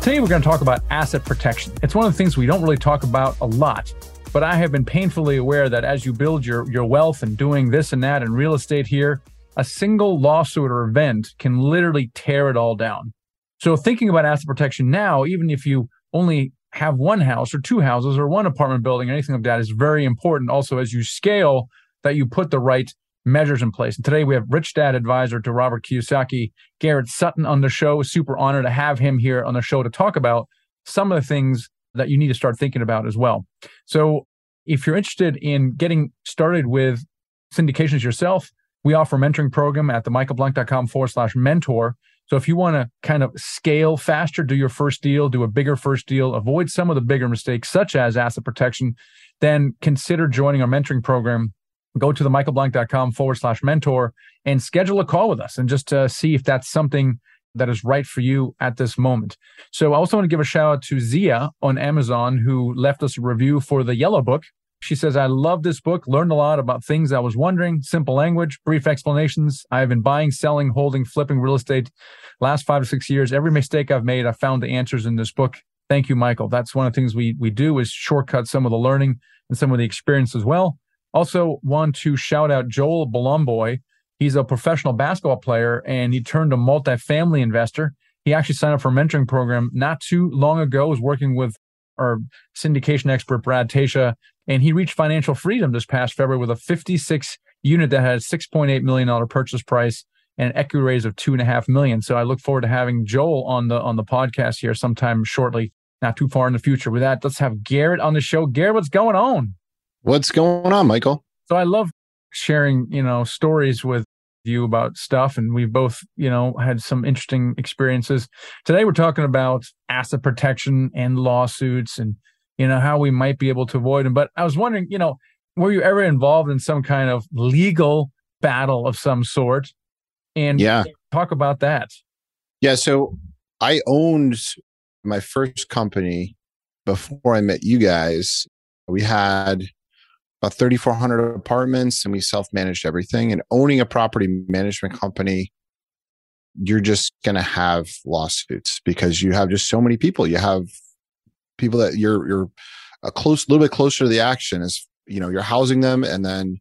Today, we're going to talk about asset protection. It's one of the things we don't really talk about a lot, but I have been painfully aware that as you build your, your wealth and doing this and that in real estate here, a single lawsuit or event can literally tear it all down. So, thinking about asset protection now, even if you only have one house or two houses or one apartment building, or anything like that, is very important. Also, as you scale, that you put the right measures in place. And today we have Rich Dad advisor to Robert Kiyosaki, Garrett Sutton on the show. Super honor to have him here on the show to talk about some of the things that you need to start thinking about as well. So if you're interested in getting started with syndications yourself, we offer a mentoring program at the michaelblank.com forward slash mentor. So if you want to kind of scale faster, do your first deal, do a bigger first deal, avoid some of the bigger mistakes, such as asset protection, then consider joining our mentoring program go to the michaelblank.com forward slash mentor and schedule a call with us and just uh, see if that's something that is right for you at this moment. So I also want to give a shout out to Zia on Amazon who left us a review for the yellow book. She says, I love this book, learned a lot about things I was wondering, simple language, brief explanations. I have been buying, selling, holding, flipping real estate last five to six years. Every mistake I've made, I found the answers in this book. Thank you, Michael. That's one of the things we, we do is shortcut some of the learning and some of the experience as well. Also, want to shout out Joel Bolomboy. He's a professional basketball player and he turned a multifamily investor. He actually signed up for a mentoring program not too long ago, was working with our syndication expert, Brad Tasha, and he reached financial freedom this past February with a 56 unit that had a $6.8 million purchase price and an equity raise of two and a half million. So I look forward to having Joel on the on the podcast here sometime shortly, not too far in the future. With that, let's have Garrett on the show. Garrett, what's going on? What's going on, Michael? So I love sharing, you know, stories with you about stuff and we've both, you know, had some interesting experiences. Today we're talking about asset protection and lawsuits and you know how we might be able to avoid them. But I was wondering, you know, were you ever involved in some kind of legal battle of some sort? And yeah, talk about that. Yeah, so I owned my first company before I met you guys. We had about 3,400 apartments and we self managed everything. And owning a property management company, you're just going to have lawsuits because you have just so many people. You have people that you're, you're a close, little bit closer to the action is, you know, you're housing them and then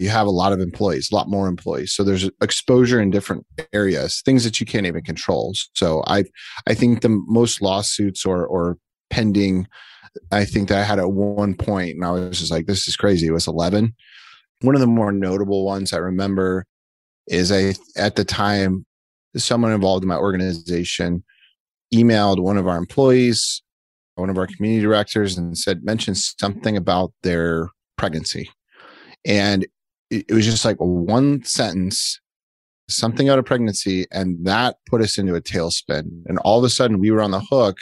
you have a lot of employees, a lot more employees. So there's exposure in different areas, things that you can't even control. So I, I think the most lawsuits or, or pending I think that I had at one point, and I was just like, this is crazy. It was 11. One of the more notable ones I remember is I, at the time, someone involved in my organization emailed one of our employees, one of our community directors, and said, mentioned something about their pregnancy. And it, it was just like one sentence something out of pregnancy and that put us into a tailspin and all of a sudden we were on the hook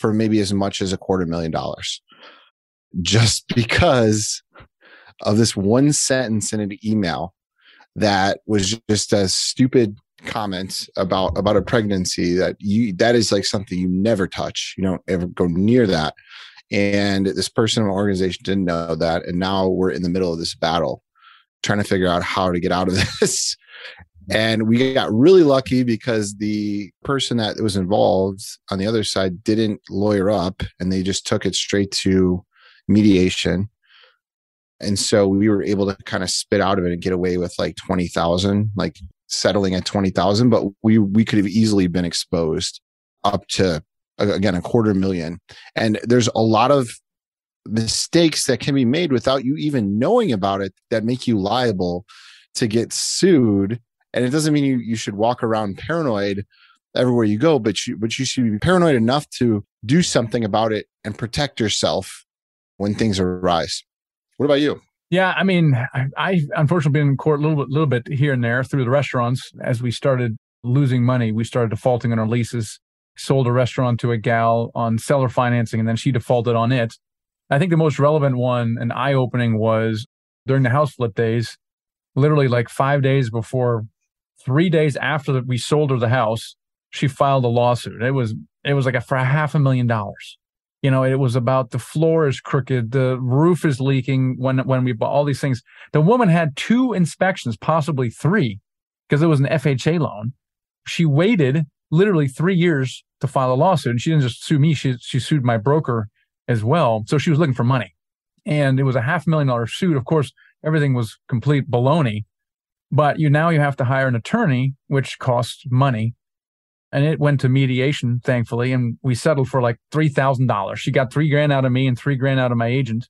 for maybe as much as a quarter million dollars. Just because of this one sentence in an email that was just a stupid comment about about a pregnancy that you that is like something you never touch. You don't ever go near that. And this person my organization didn't know that. And now we're in the middle of this battle trying to figure out how to get out of this and we got really lucky because the person that was involved on the other side didn't lawyer up and they just took it straight to mediation. And so we were able to kind of spit out of it and get away with like 20,000, like settling at 20,000, but we, we could have easily been exposed up to again, a quarter million. And there's a lot of mistakes that can be made without you even knowing about it that make you liable to get sued and it doesn't mean you, you should walk around paranoid everywhere you go, but you, but you should be paranoid enough to do something about it and protect yourself when things arise. What about you? Yeah, I mean, I, I unfortunately been in court a little bit, little bit here and there through the restaurants. As we started losing money, we started defaulting on our leases. sold a restaurant to a gal on seller financing and then she defaulted on it. I think the most relevant one and eye opening was during the house flip days, literally like five days before, three days after we sold her the house, she filed a lawsuit. It was, it was like a, for a half a million dollars. You know, it was about the floor is crooked, the roof is leaking when, when we bought all these things. The woman had two inspections, possibly three, because it was an FHA loan. She waited literally three years to file a lawsuit. And she didn't just sue me, she, she sued my broker as well. So she was looking for money. And it was a half million dollar suit. Of course, everything was complete baloney. But you now you have to hire an attorney, which costs money. And it went to mediation, thankfully, and we settled for like three thousand dollars. She got three grand out of me and three grand out of my agent.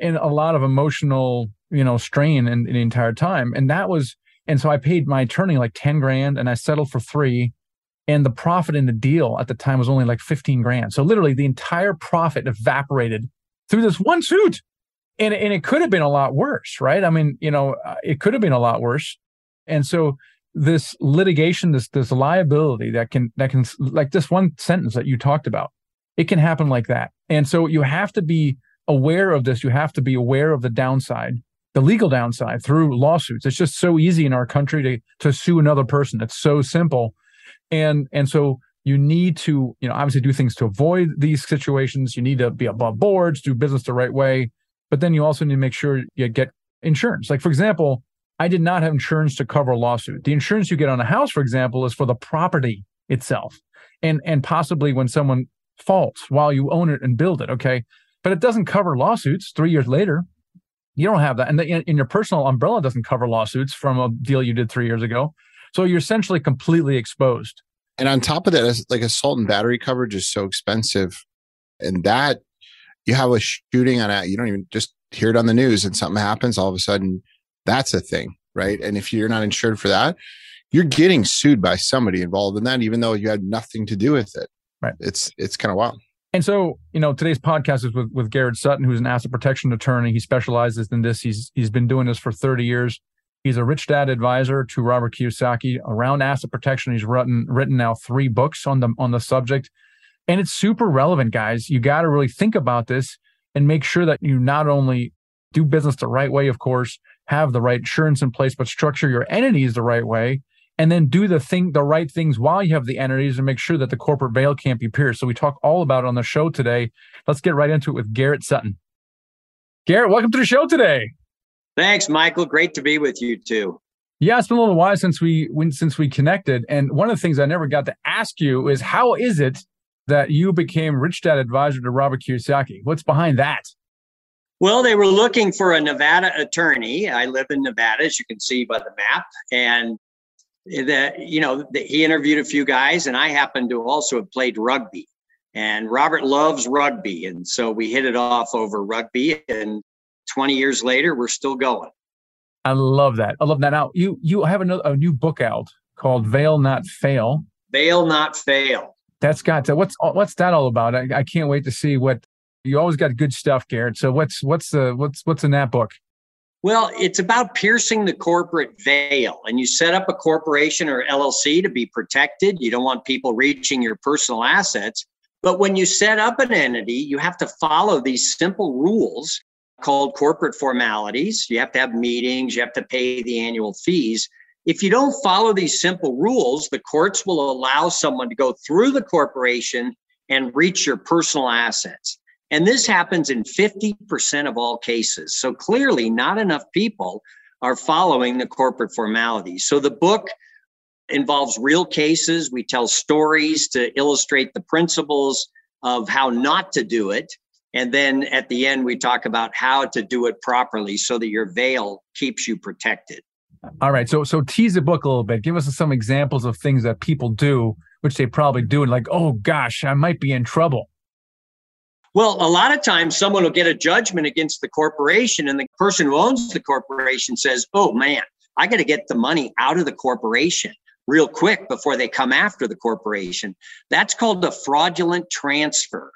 And a lot of emotional, you know, strain in, in the entire time. And that was and so I paid my attorney like 10 grand and I settled for three and the profit in the deal at the time was only like 15 grand. So literally the entire profit evaporated through this one suit. And, and it could have been a lot worse, right? I mean, you know, uh, it could have been a lot worse. And so this litigation, this, this liability that can, that can, like this one sentence that you talked about, it can happen like that. And so you have to be aware of this. You have to be aware of the downside, the legal downside through lawsuits. It's just so easy in our country to, to sue another person. It's so simple and and so you need to you know obviously do things to avoid these situations you need to be above boards do business the right way but then you also need to make sure you get insurance. Like for example i did not have insurance to cover a lawsuit. The insurance you get on a house for example is for the property itself and and possibly when someone faults while you own it and build it okay? But it doesn't cover lawsuits three years later. You don't have that. And, the, and your personal umbrella doesn't cover lawsuits from a deal you did three years ago. So you're essentially completely exposed. And on top of that, like assault and battery coverage is so expensive. And that you have a shooting on it, you don't even just hear it on the news and something happens, all of a sudden that's a thing, right? And if you're not insured for that, you're getting sued by somebody involved in that, even though you had nothing to do with it. Right. It's it's kind of wild. And so, you know, today's podcast is with, with Garrett Sutton, who's an asset protection attorney. He specializes in this. He's he's been doing this for 30 years. He's a rich dad advisor to Robert Kiyosaki around asset protection. He's written written now three books on the on the subject. And it's super relevant, guys. You got to really think about this and make sure that you not only do business the right way, of course, have the right insurance in place, but structure your entities the right way. And then do the thing, the right things while you have the entities and make sure that the corporate veil can't be pierced. So we talk all about it on the show today. Let's get right into it with Garrett Sutton. Garrett, welcome to the show today. Thanks, Michael. Great to be with you too. Yeah, it's been a little while since we since we connected, and one of the things I never got to ask you is how is it that you became Rich Dad advisor to Robert Kiyosaki? What's behind that? Well, they were looking for a Nevada attorney. I live in Nevada, as you can see by the map, and that you know the, he interviewed a few guys, and I happen to also have played rugby. And Robert loves rugby, and so we hit it off over rugby. And 20 years later, we're still going. I love that. I love that. Now you you have another a new book out called Veil Not Fail. Veil Not Fail. That's got to, what's uh, what's that all about? I, I can't wait to see what you always got good stuff, Garrett. So what's what's the what's what's in that book? Well, it's about piercing the corporate veil. And you set up a corporation or LLC to be protected. You don't want people reaching your personal assets. But when you set up an entity, you have to follow these simple rules called corporate formalities. You have to have meetings, you have to pay the annual fees. If you don't follow these simple rules, the courts will allow someone to go through the corporation and reach your personal assets. And this happens in 50% of all cases. So clearly, not enough people are following the corporate formalities. So the book involves real cases. We tell stories to illustrate the principles of how not to do it. And then at the end, we talk about how to do it properly so that your veil keeps you protected. All right. So so tease the book a little bit. Give us some examples of things that people do, which they probably do, and like, oh gosh, I might be in trouble. Well, a lot of times someone will get a judgment against the corporation, and the person who owns the corporation says, Oh man, I got to get the money out of the corporation real quick before they come after the corporation. That's called a fraudulent transfer.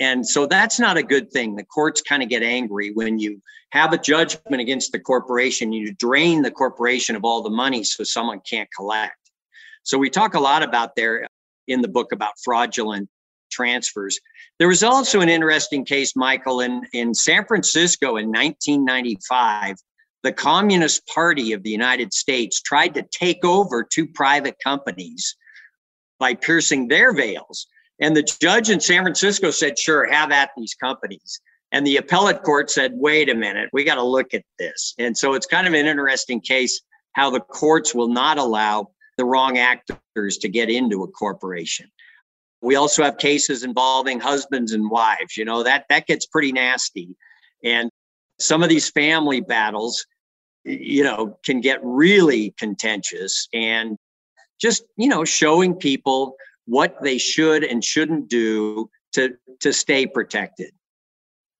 And so that's not a good thing. The courts kind of get angry when you have a judgment against the corporation, you drain the corporation of all the money so someone can't collect. So we talk a lot about there in the book about fraudulent transfers. There was also an interesting case, Michael, in, in San Francisco in 1995. The Communist Party of the United States tried to take over two private companies by piercing their veils. And the judge in San Francisco said, sure, have at these companies. And the appellate court said, wait a minute, we got to look at this. And so it's kind of an interesting case how the courts will not allow the wrong actors to get into a corporation. We also have cases involving husbands and wives. You know, that that gets pretty nasty. And some of these family battles, you know, can get really contentious and just, you know, showing people what they should and shouldn't do to to stay protected.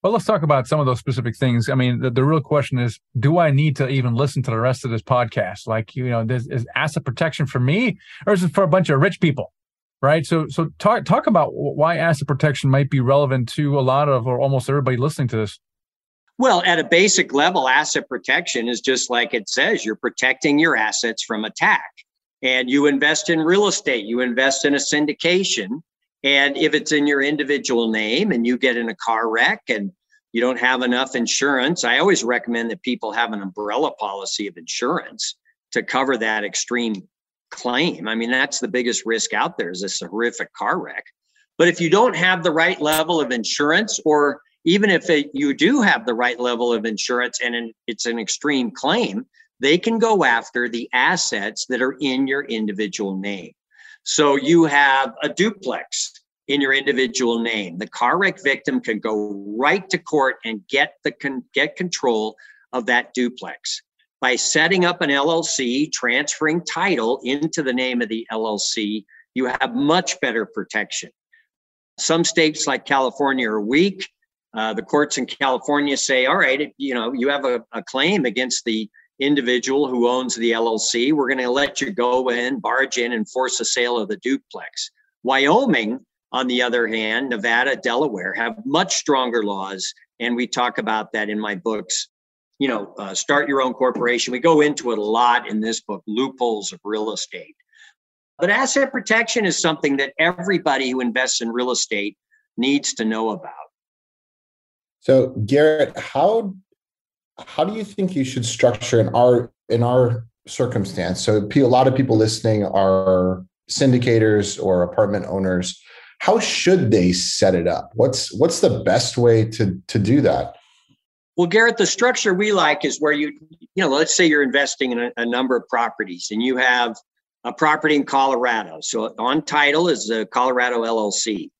Well, let's talk about some of those specific things. I mean, the, the real question is, do I need to even listen to the rest of this podcast? Like, you know, this is asset protection for me or is it for a bunch of rich people? Right. So, so talk, talk about why asset protection might be relevant to a lot of or almost everybody listening to this. Well, at a basic level, asset protection is just like it says you're protecting your assets from attack. And you invest in real estate, you invest in a syndication, and if it's in your individual name and you get in a car wreck and you don't have enough insurance, I always recommend that people have an umbrella policy of insurance to cover that extreme claim. I mean, that's the biggest risk out there is this horrific car wreck. But if you don't have the right level of insurance, or even if it, you do have the right level of insurance and it's an extreme claim, they can go after the assets that are in your individual name. So you have a duplex in your individual name. The car wreck victim can go right to court and get the con- get control of that duplex by setting up an LLC, transferring title into the name of the LLC. You have much better protection. Some states like California are weak. Uh, the courts in California say, all right, you know, you have a, a claim against the individual who owns the LLC. We're going to let you go in, barge in, and force a sale of the duplex. Wyoming, on the other hand, Nevada, Delaware have much stronger laws. And we talk about that in my books. You know, uh, start your own corporation. We go into it a lot in this book, loopholes of real estate. But asset protection is something that everybody who invests in real estate needs to know about. So, Garrett, how how do you think you should structure in our in our circumstance? So a lot of people listening are syndicators or apartment owners. How should they set it up? What's what's the best way to to do that? Well, Garrett, the structure we like is where you, you know, let's say you're investing in a, a number of properties and you have a property in Colorado. So on title is the Colorado LLC.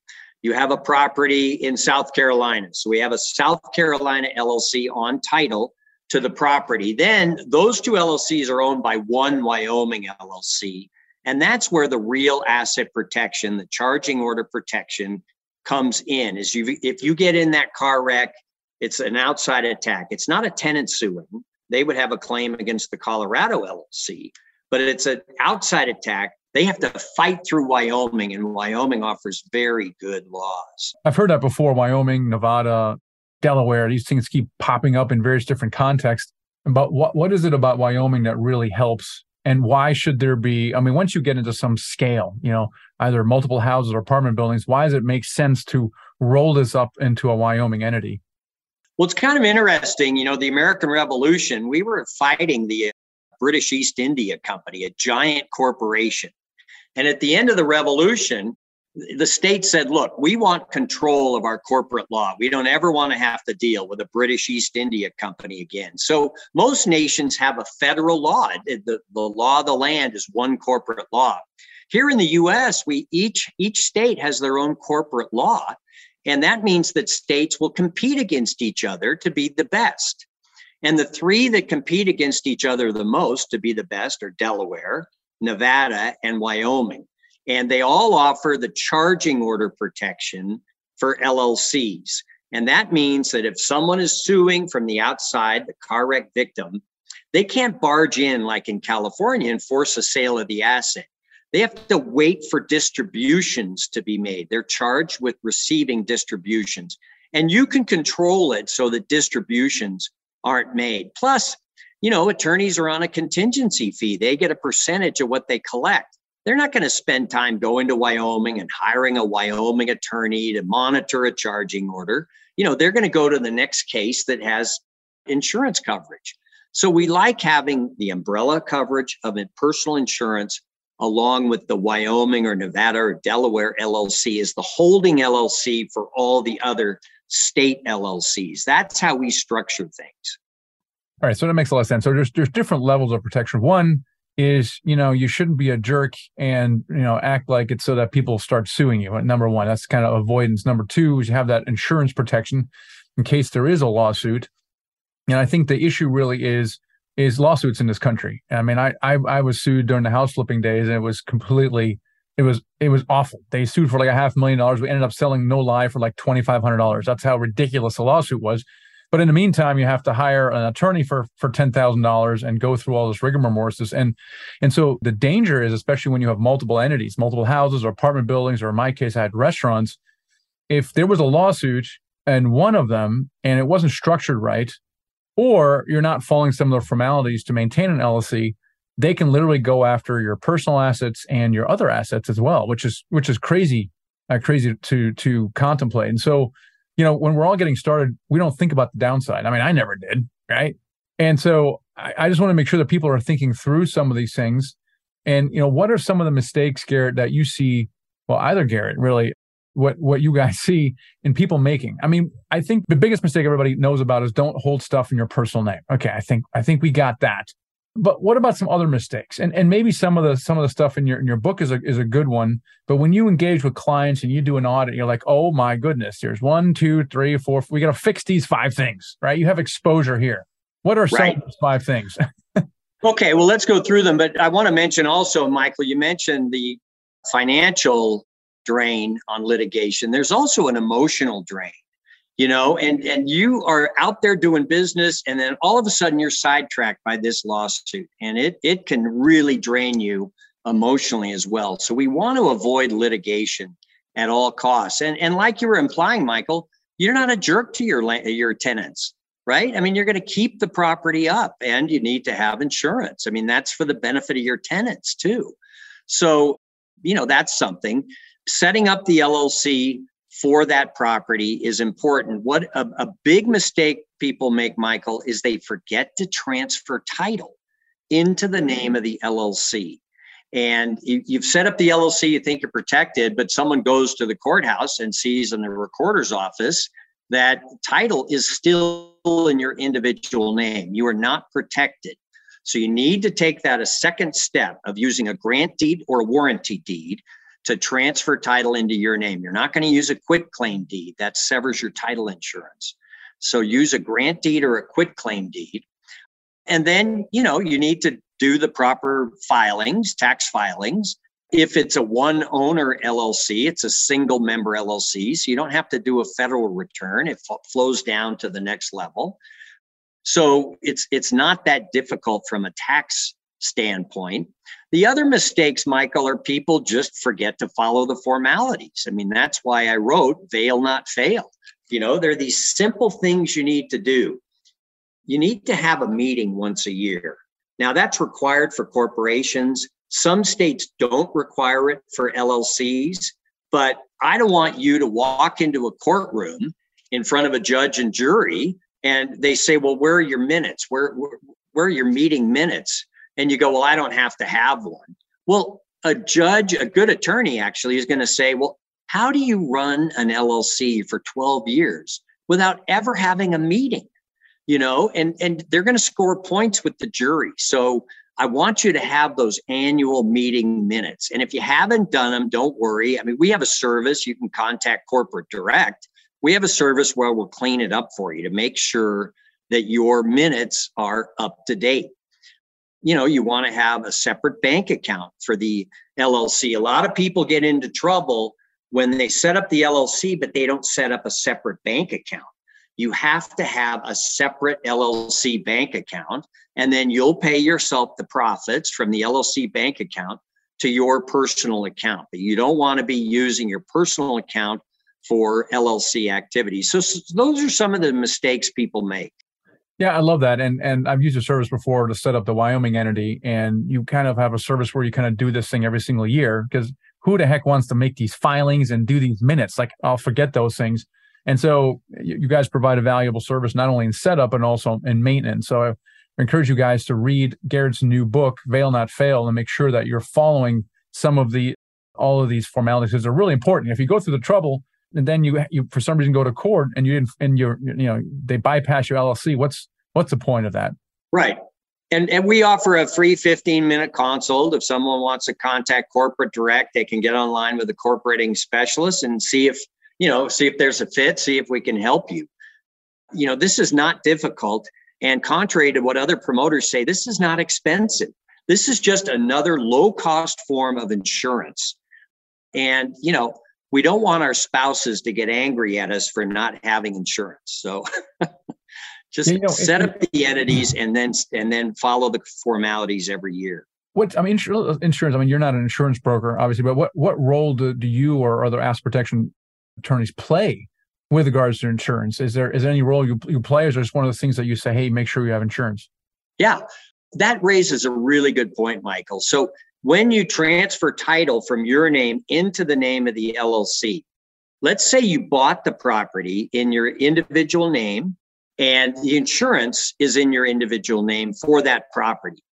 You have a property in South Carolina. So we have a South Carolina LLC on title to the property. Then those two LLCs are owned by one Wyoming LLC. And that's where the real asset protection, the charging order protection comes in. Is you if you get in that car wreck, it's an outside attack. It's not a tenant suing. They would have a claim against the Colorado LLC, but it's an outside attack they have to fight through Wyoming, and Wyoming offers very good laws. I've heard that before Wyoming, Nevada, Delaware, these things keep popping up in various different contexts. But what, what is it about Wyoming that really helps? And why should there be? I mean, once you get into some scale, you know, either multiple houses or apartment buildings, why does it make sense to roll this up into a Wyoming entity? Well, it's kind of interesting. You know, the American Revolution, we were fighting the British East India Company, a giant corporation. And at the end of the revolution, the state said, look, we want control of our corporate law. We don't ever want to have to deal with a British East India Company again. So most nations have a federal law. The, the law of the land is one corporate law. Here in the US, we each each state has their own corporate law. And that means that states will compete against each other to be the best. And the three that compete against each other the most to be the best are Delaware, Nevada, and Wyoming. And they all offer the charging order protection for LLCs. And that means that if someone is suing from the outside, the car wreck victim, they can't barge in like in California and force a sale of the asset. They have to wait for distributions to be made. They're charged with receiving distributions. And you can control it so that distributions aren't made. Plus, you know, attorneys are on a contingency fee. They get a percentage of what they collect. they're not going to spend time going to Wyoming and hiring a Wyoming attorney to monitor a charging order. You know, they're going to go to the next case that has insurance coverage. So we like having the umbrella coverage of a personal insurance along with the Wyoming or Nevada or Delaware LLC is the holding LLC for all the other state LLCs. That's how we structure things. All right, so that makes a lot of sense. So there's there's different levels of protection. One is you know you shouldn't be a jerk and you know act like it's so that people start suing you. Number one, that's kind of avoidance. Number two is you have that insurance protection in case there is a lawsuit. And I think the issue really is is lawsuits in this country. I mean, I I, I was sued during the house flipping days, and it was completely it was it was awful. They sued for like a half million dollars. We ended up selling no lie for like twenty five hundred dollars. That's how ridiculous the lawsuit was. But in the meantime, you have to hire an attorney for for ten thousand dollars and go through all this rigmarole. And and so the danger is, especially when you have multiple entities, multiple houses or apartment buildings, or in my case, I had restaurants. If there was a lawsuit and one of them and it wasn't structured right, or you're not following some of the formalities to maintain an LLC, they can literally go after your personal assets and your other assets as well, which is which is crazy, uh, crazy to to contemplate. And so you know, when we're all getting started, we don't think about the downside. I mean, I never did, right? And so I, I just want to make sure that people are thinking through some of these things. And, you know, what are some of the mistakes, Garrett, that you see? Well, either Garrett, really, what what you guys see in people making. I mean, I think the biggest mistake everybody knows about is don't hold stuff in your personal name. Okay, I think I think we got that. But what about some other mistakes? And and maybe some of the some of the stuff in your in your book is a is a good one. But when you engage with clients and you do an audit, you're like, oh my goodness, there's one, two, three, four. We got to fix these five things, right? You have exposure here. What are some right. of those five things? okay, well, let's go through them. But I want to mention also, Michael, you mentioned the financial drain on litigation. There's also an emotional drain you know and and you are out there doing business and then all of a sudden you're sidetracked by this lawsuit and it it can really drain you emotionally as well. So we want to avoid litigation at all costs. And and like you were implying michael you're not a jerk to your your tenants right? I mean you're going to keep the property up and you need to have insurance. I mean that's for the benefit of your tenants too. So you know that's something. Setting up the llc for that property is important. What a, a big mistake people make, Michael, is they forget to transfer title into the mm-hmm. name of the LLC. And you, have set up the LLC, you think you're protected, but someone goes to the courthouse and sees in the recorder's office that title is still in your individual name. You are not protected. So you need to take that a second step of using a grant deed or a warranty deed to transfer title into your name. You're not going to use a quit claim deed that severs your title insurance. So use a grant deed or a quit claim deed. And then, you know, you need to do the proper filings, tax filings. If it's a one owner LLC, it's a single member LLC. So you don't have to do a federal return. It flows down to the next level. So it's it's not that difficult from a tax standpoint. The other mistakes, Michael, are people just forget to follow the formalities. I mean, that's why I wrote Veil Not Fail. You know, there are these simple things you need to do. You need to have a meeting once a year. Now, that's required for corporations. Some states don't require it for LLCs, but I don't want you to walk into a courtroom in front of a judge and jury and they say, Well, where are your minutes? Where, where, where are your meeting minutes? And you go, well, I don't have to have one. Well, a judge, a good attorney actually is going to say, well, how do you run an LLC for 12 years without ever having a meeting? You know, and and they're going to score points with the jury. So I want you to have those annual meeting minutes. And if you haven't done them, don't worry. I mean, we have a service you can contact corporate direct. We have a service where we'll clean it up for you to make sure that your minutes are up to date you know you want to have a separate bank account for the llc a lot of people get into trouble when they set up the llc but they don't set up a separate bank account. You have to have a separate llc bank account and then you'll pay yourself the profits from the llc bank account to your personal account but you don't want to be using your personal account for llc activities. So, so those are some of the mistakes people make Yeah, I love that. And and I've used a service before to set up the Wyoming entity. And you kind of have a service where you kind of do this thing every single year because who the heck wants to make these filings and do these minutes? Like I'll forget those things. And so you guys provide a valuable service not only in setup and also in maintenance. So I encourage you guys to read Garrett's new book, Veil Not Fail, and make sure that you're following some of the all of these formalities because they're really important. If you go through the trouble and then you you for some reason go to court and you didn't and you're you know they bypass your LLC. What's what's the point of that? Right. And, and we offer a free 15 minute consult. If someone wants to contact corporate direct, they can get online with a corporating specialist and see if, you know, see if there's a fit, see if we can help you. You know, this is not difficult. And contrary to what other promoters say, this is not expensive. This is just another low cost form of insurance. And, you know, we don't want our spouses to get angry at us for not having insurance. So just you know, set up the entities and then and then follow the formalities every year. What I mean, insurance. I mean, you're not an insurance broker, obviously, but what what role do, do you or other asset protection attorneys play with regards to insurance? Is there is there any role you you play, or is just one of the things that you say, hey, make sure you have insurance? Yeah, that raises a really good point, Michael. So when you transfer title from your name into the name of the LLC, let's say you bought the property in your individual name and the insurance is in your individual name for that property.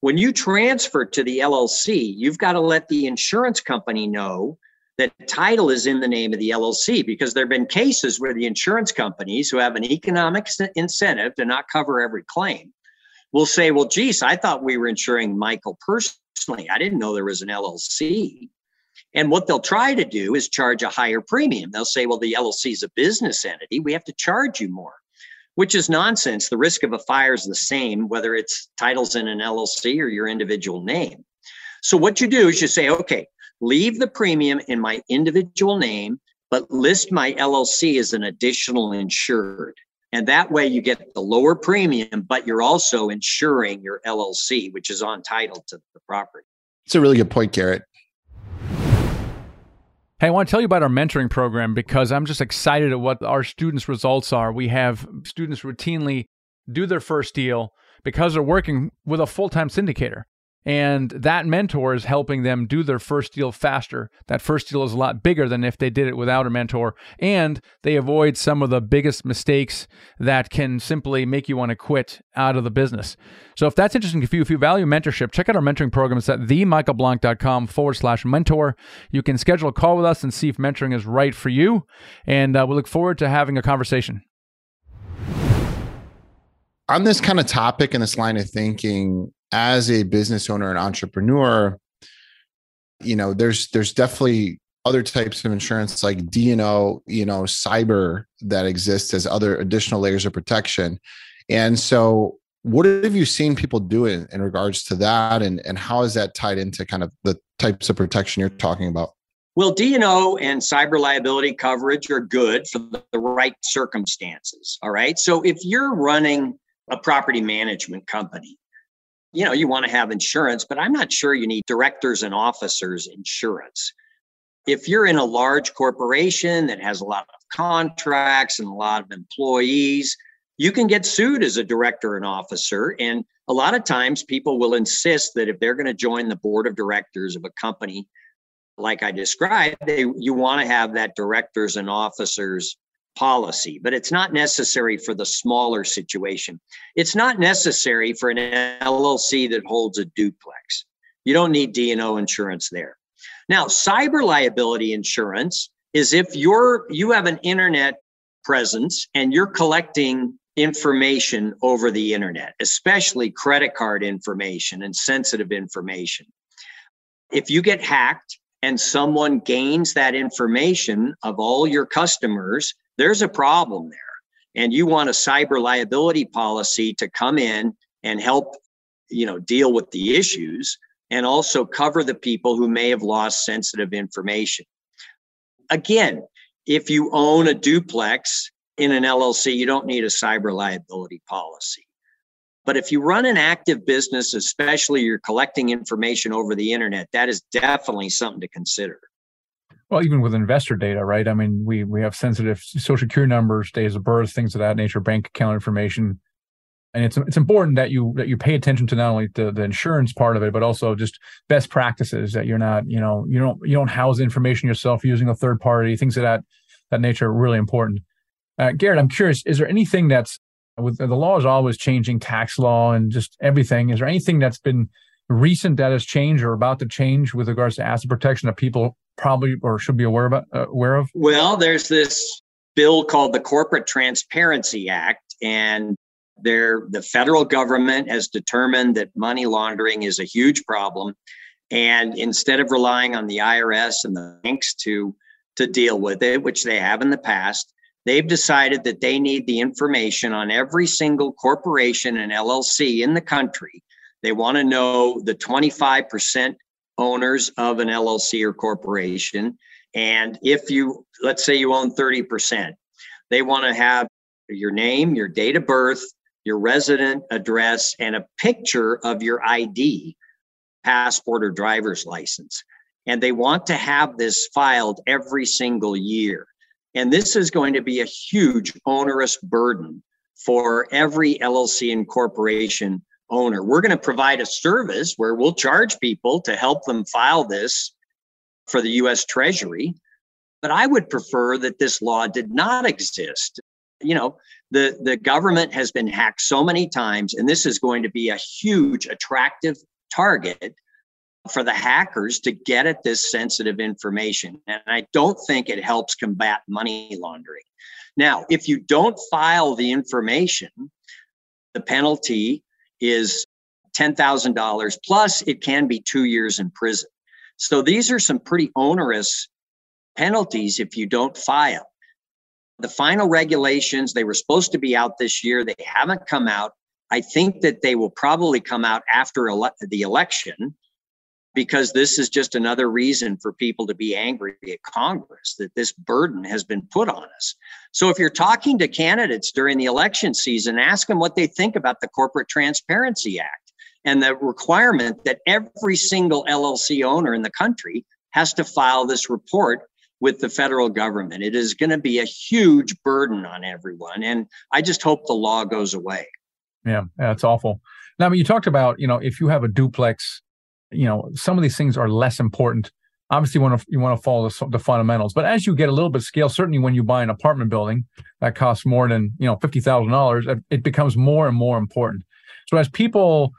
When you transfer to the LLC, you've got to let the insurance company know that title is in the name of the LLC because there have been cases where the insurance companies who have an economic incentive to not cover every claim will say, well, geez, I thought we were insuring Michael personally. I didn't know there was an LLC. And what they'll try to do is charge a higher premium. They'll say, well, the LLC is a business entity. We have to charge you more, which is nonsense. The risk of a fire is the same, whether it's titles in an LLC or your individual name. So what you do is you say, okay, leave the premium in my individual name, but list my LLC as an additional insured. And that way you get the lower premium, but you're also insuring your LLC, which is on title to the property. It's a really good point, Garrett. Hey, I want to tell you about our mentoring program because I'm just excited at what our students' results are. We have students routinely do their first deal because they're working with a full time syndicator. And that mentor is helping them do their first deal faster. That first deal is a lot bigger than if they did it without a mentor. And they avoid some of the biggest mistakes that can simply make you want to quit out of the business. So if that's interesting to you, if you value mentorship, check out our mentoring program. It's at themichaelblank.com forward slash mentor. You can schedule a call with us and see if mentoring is right for you. And uh, we look forward to having a conversation. On this kind of topic and this line of thinking, as a business owner and entrepreneur, you know, there's there's definitely other types of insurance like D&O, you know, cyber that exists as other additional layers of protection. And so what have you seen people do in, in regards to that and, and how is that tied into kind of the types of protection you're talking about? Well, D&O and cyber liability coverage are good for the, the right circumstances. All right. So if you're running a property management company you know, you want to have insurance, but I'm not sure you need directors and officers insurance. If you're in a large corporation that has a lot of contracts and a lot of employees, you can get sued as a director and officer. And a lot of times people will insist that if they're going to join the board of directors of a company, like I described, they, you want to have that directors and officers policy, but it's not necessary for the smaller situation. It's not necessary for an LLC that holds a duplex. You don't need D&O insurance there. Now, cyber liability insurance is if you're you have an internet presence and you're collecting information over the internet, especially credit card information and sensitive information. If you get hacked and someone gains that information of all your customers there's a problem there. And you want a cyber liability policy to come in and help, you know, deal with the issues and also cover the people who may have lost sensitive information. Again, if you own a duplex in an LLC, you don't need a cyber liability policy. But if you run an active business, especially you're collecting information over the internet, that is definitely something to consider. Well, even with investor data, right? I mean, we we have sensitive social security numbers, days of birth, things of that nature, bank account information. and it's it's important that you that you pay attention to not only the, the insurance part of it but also just best practices that you're not you know you don't you don't house information yourself using a third party things of that that nature are really important uh, garrett i'm curious is there anything that's with the law is always changing tax law and just everything is there anything that's been recent that has changed or about to change with regards to asset protection that people probably or should be aware about uh, aware of well there's this bill called the corporate transparency act and there, the federal government has determined that money laundering is a huge problem. And instead of relying on the IRS and the banks to, to deal with it, which they have in the past, they've decided that they need the information on every single corporation and LLC in the country. They want to know the 25% owners of an LLC or corporation. And if you, let's say you own 30%, they want to have your name, your date of birth, your resident address, and a picture of your ID, passport or driver's license. And they want to have this filed every single year. And this is going to be a huge onerous burden for every LLC and corporation owner. We're going to provide a service where we'll charge people to help them file this for the US Treasury. But I would prefer that this law did not exist. You know, the the government has been hacked so many times and this is going to be a huge attractive target for the hackers to get at this sensitive information and i don't think it helps combat money laundering now if you don't file the information the penalty is $10,000 plus it can be 2 years in prison so these are some pretty onerous penalties if you don't file the final regulations, they were supposed to be out this year. They haven't come out. I think that they will probably come out after ele- the election because this is just another reason for people to be angry at Congress that this burden has been put on us. So if you're talking to candidates during the election season, ask them what they think about the Corporate Transparency Act and the requirement that every single LLC owner in the country has to file this report with the federal government. It is going to be a huge burden on everyone. And I just hope the law goes away. Yeah, that's awful. Now, I mean, you talked about, you know, if you have a duplex, you know, some of these things are less important. Obviously, you want to you want to follow the, the fundamentals, but as you get a little bit scale, certainly when you buy an apartment building that costs more than you know fifty thousand dollars, it becomes more and more important. So as people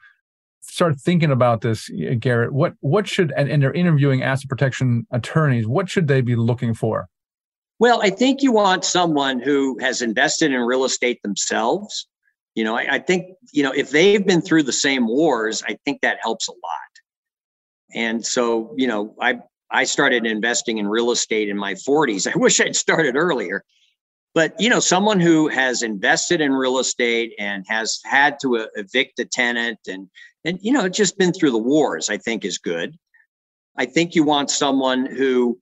start thinking about this, Garrett, what what should and, and they're interviewing asset protection attorneys, what should they be looking for? Well, I think you want someone who has invested in real estate themselves. You know, I, I think, you know, if they've been through the same wars, I think that helps a lot. And so, you know, I I started investing in real estate in my 40s. I wish I'd started earlier. But you know, someone who has invested in real estate and has had to evict a tenant and and you know just been through the wars i think is good i think you want someone who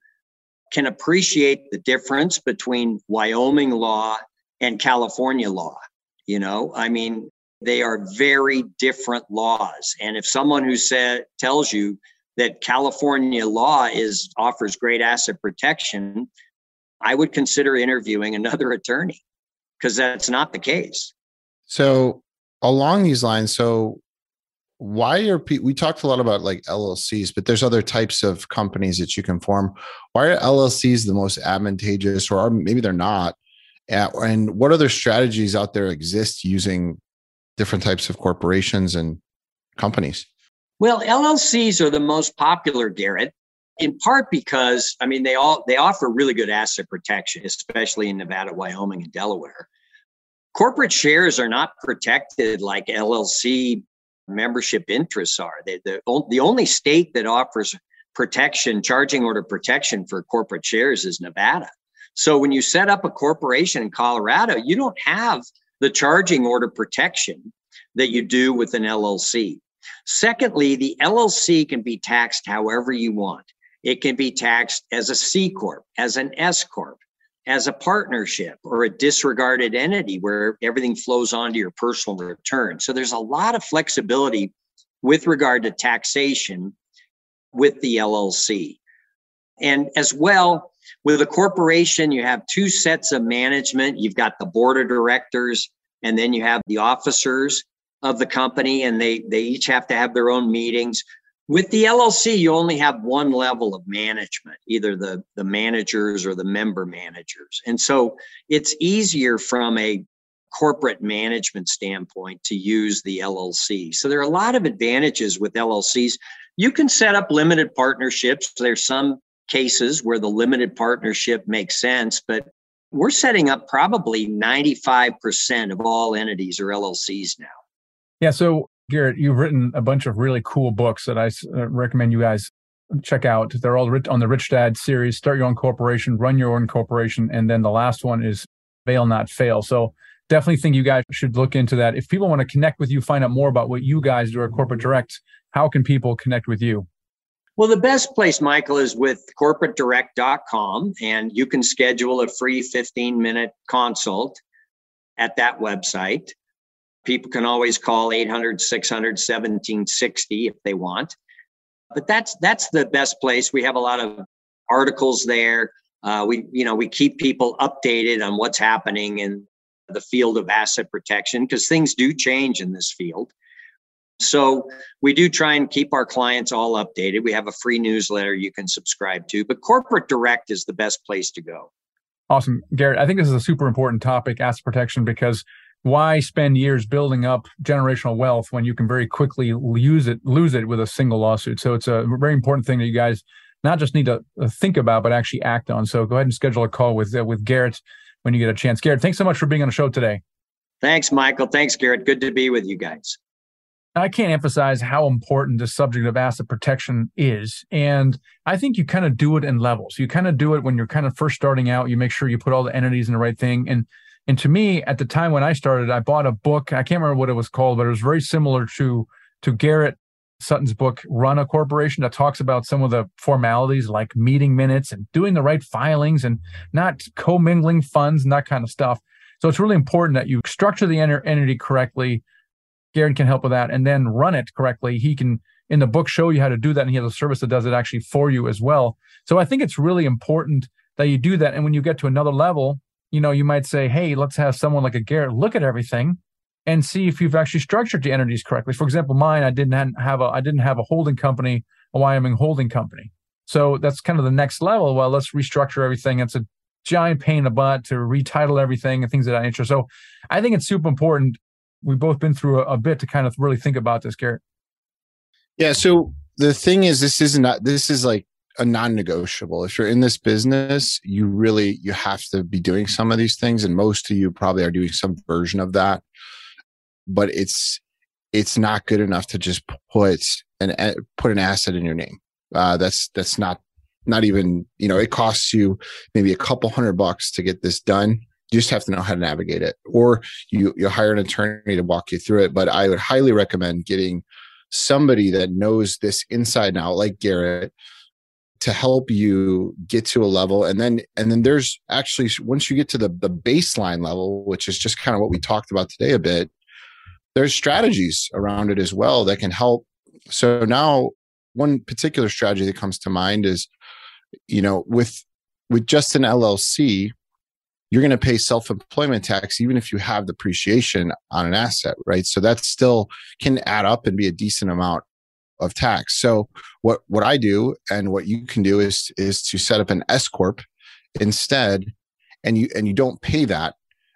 can appreciate the difference between wyoming law and california law you know i mean they are very different laws and if someone who said tells you that california law is offers great asset protection i would consider interviewing another attorney because that's not the case. So along these lines so why are people we talked a lot about like llcs but there's other types of companies that you can form. Why are llcs the most advantageous or maybe they're not and what other strategies out there exist using different types of corporations and companies well llcs are the most popular garrett in part because i mean they all they offer really good asset protection especially in nevada wyoming and delaware corporate shares are not protected like llc membership interests are. They, the, the only state that offers protection, charging order protection for corporate shares is Nevada. So when you set up a corporation in Colorado, you don't have the charging order protection that you do with an LLC. Secondly, the LLC can be taxed however you want. It can be taxed as a C Corp, as an S Corp, as a partnership or a disregarded entity where everything flows onto your personal return. So there's a lot of flexibility with regard to taxation with the LLC. And as well, with a corporation, you have two sets of management. You've got the board of directors and then you have the officers of the company, and they they each have to have their own meetings. With the LLC, you only have one level of management, either the, the managers or the member managers. And so it's easier from a corporate management standpoint to use the LLC. So there are a lot of advantages with LLCs. You can set up limited partnerships. There's some cases where the limited partnership makes sense, but we're setting up probably 95% of all entities or LLCs now. Yeah. So Garrett, you've written a bunch of really cool books that I uh, recommend you guys check out. They're all on the Rich Dad series, Start Your Own Corporation, Run Your Own Corporation. And then the last one is Veil Not Fail. So definitely think you guys should look into that. If people want to connect with you, find out more about what you guys do at Corporate Direct, how can people connect with you? Well, the best place, Michael, is with corporatedirect.com, and you can schedule a free 15 minute consult at that website. People can always call 800 600 1760 if they want. But that's that's the best place. We have a lot of articles there. Uh, we you know we keep people updated on what's happening in the field of asset protection because things do change in this field. So we do try and keep our clients all updated. We have a free newsletter you can subscribe to, but Corporate Direct is the best place to go. Awesome. Garrett, I think this is a super important topic, asset protection, because why spend years building up generational wealth when you can very quickly use it lose it with a single lawsuit so it's a very important thing that you guys not just need to uh, think about but actually act on so go ahead and schedule a call with uh, with garrett when you get a chance garrett thanks so much for being on the show today thanks michael thanks garrett good to be with you guys I can't emphasize how important the subject of asset protection is. And I think you kind of do it in levels. You kind of do it when you're kind of first starting out. You make sure you put all the entities in the right thing. And and to me, at the time when I started, I bought a book. I can't remember what it was called, but it was very similar to to Garrett Sutton's book, Run a Corporation, that talks about some of the formalities like meeting minutes and doing the right filings and not commingling funds and that kind of stuff. So it's really important that you structure the entity correctly. Garrett can help with that and then run it correctly. He can, in the book, show you how to do that. And he has a service that does it actually for you as well. So I think it's really important that you do that. And when you get to another level, you know, you might say, hey, let's have someone like a Garrett look at everything and see if you've actually structured the entities correctly. For example, mine, I didn't have a I didn't have a holding company, a Wyoming holding company. So that's kind of the next level. Well, let's restructure everything. It's a giant pain in the butt to retitle everything and things of that nature. So I think it's super important. We've both been through a, a bit to kind of really think about this, Garrett. Yeah. So the thing is, this is not, this is like a non-negotiable. If you're in this business, you really you have to be doing some of these things, and most of you probably are doing some version of that. But it's it's not good enough to just put an put an asset in your name. Uh, that's that's not not even you know it costs you maybe a couple hundred bucks to get this done. You just have to know how to navigate it, or you you hire an attorney to walk you through it. But I would highly recommend getting somebody that knows this inside and out, like Garrett, to help you get to a level. And then and then there's actually once you get to the the baseline level which is just kind of what we talked about today a bit there's strategies around it as well that can help. So now one particular strategy that comes to mind is you know with with just an llc you're going to pay self-employment tax even if you have depreciation on an asset right? So that still can add up and be a decent amount of tax. So what what I do and what you can do is is to set up an S corp instead, and you and you don't pay that.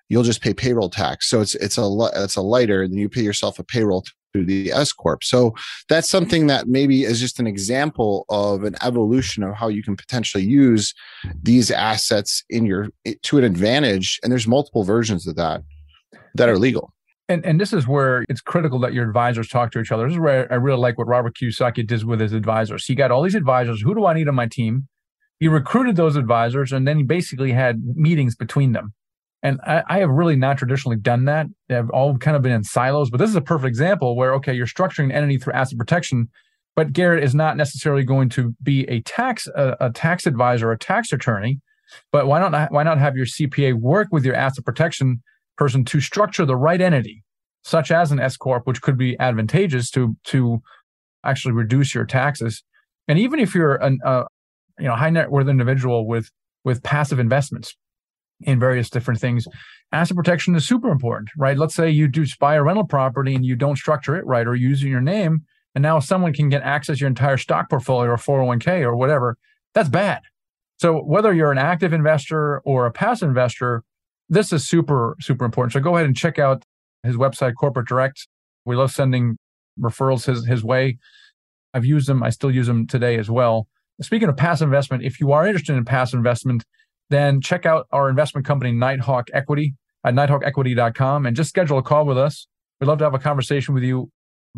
You'll just pay payroll tax. So it's it's a it's a lighter, and you pay yourself a payroll through the S corp. So that's something that maybe is just an example of an evolution of how you can potentially use these assets in your to an advantage. And there's multiple versions of that that are legal. And, and this is where it's critical that your advisors talk to each other. This is where I really like what Robert Kiyosaki does with his advisors. He got all these advisors. Who do I need on my team? He recruited those advisors and then he basically had meetings between them. And I, I have really not traditionally done that. They've all kind of been in silos, but this is a perfect example where, okay, you're structuring an entity through asset protection, but Garrett is not necessarily going to be a tax, a, a tax advisor, a tax attorney. But why not, why not have your CPA work with your asset protection person to structure the right entity, such as an S corp, which could be advantageous to to actually reduce your taxes. And even if you're uh, you know high net worth individual with with passive investments, in various different things. Asset protection is super important, right? Let's say you do buy a rental property and you don't structure it right or using your name, and now someone can get access to your entire stock portfolio or 401k or whatever. That's bad. So whether you're an active investor or a passive investor, this is super, super important. So go ahead and check out his website, Corporate Direct. We love sending referrals his, his way. I've used them. I still use them today as well. Speaking of passive investment, if you are interested in passive investment, then check out our investment company, Nighthawk Equity at nighthawkequity.com and just schedule a call with us. We'd love to have a conversation with you.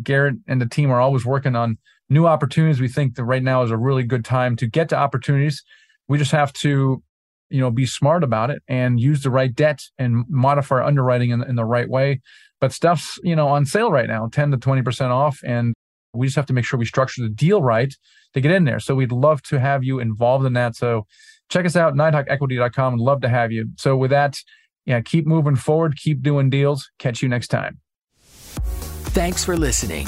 Garrett and the team are always working on new opportunities. We think that right now is a really good time to get to opportunities. We just have to, you know, be smart about it and use the right debt and modify underwriting in, in the right way. But stuff's, you know, on sale right now, 10 to 20% off. And we just have to make sure we structure the deal right to get in there. So we'd love to have you involved in that. So check us out, nighthawkequity.com. Love to have you. So with that, yeah, keep moving forward, keep doing deals. Catch you next time. Thanks for listening.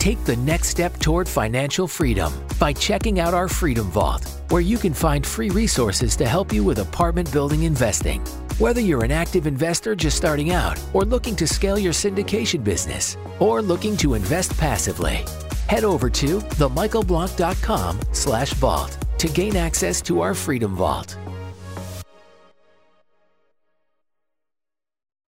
Take the next step toward financial freedom by checking out our Freedom Vault, where you can find free resources to help you with apartment building investing. Whether you're an active investor just starting out, or looking to scale your syndication business, or looking to invest passively, head over to themichaelblank.com slash vault to gain access to our Freedom Vault.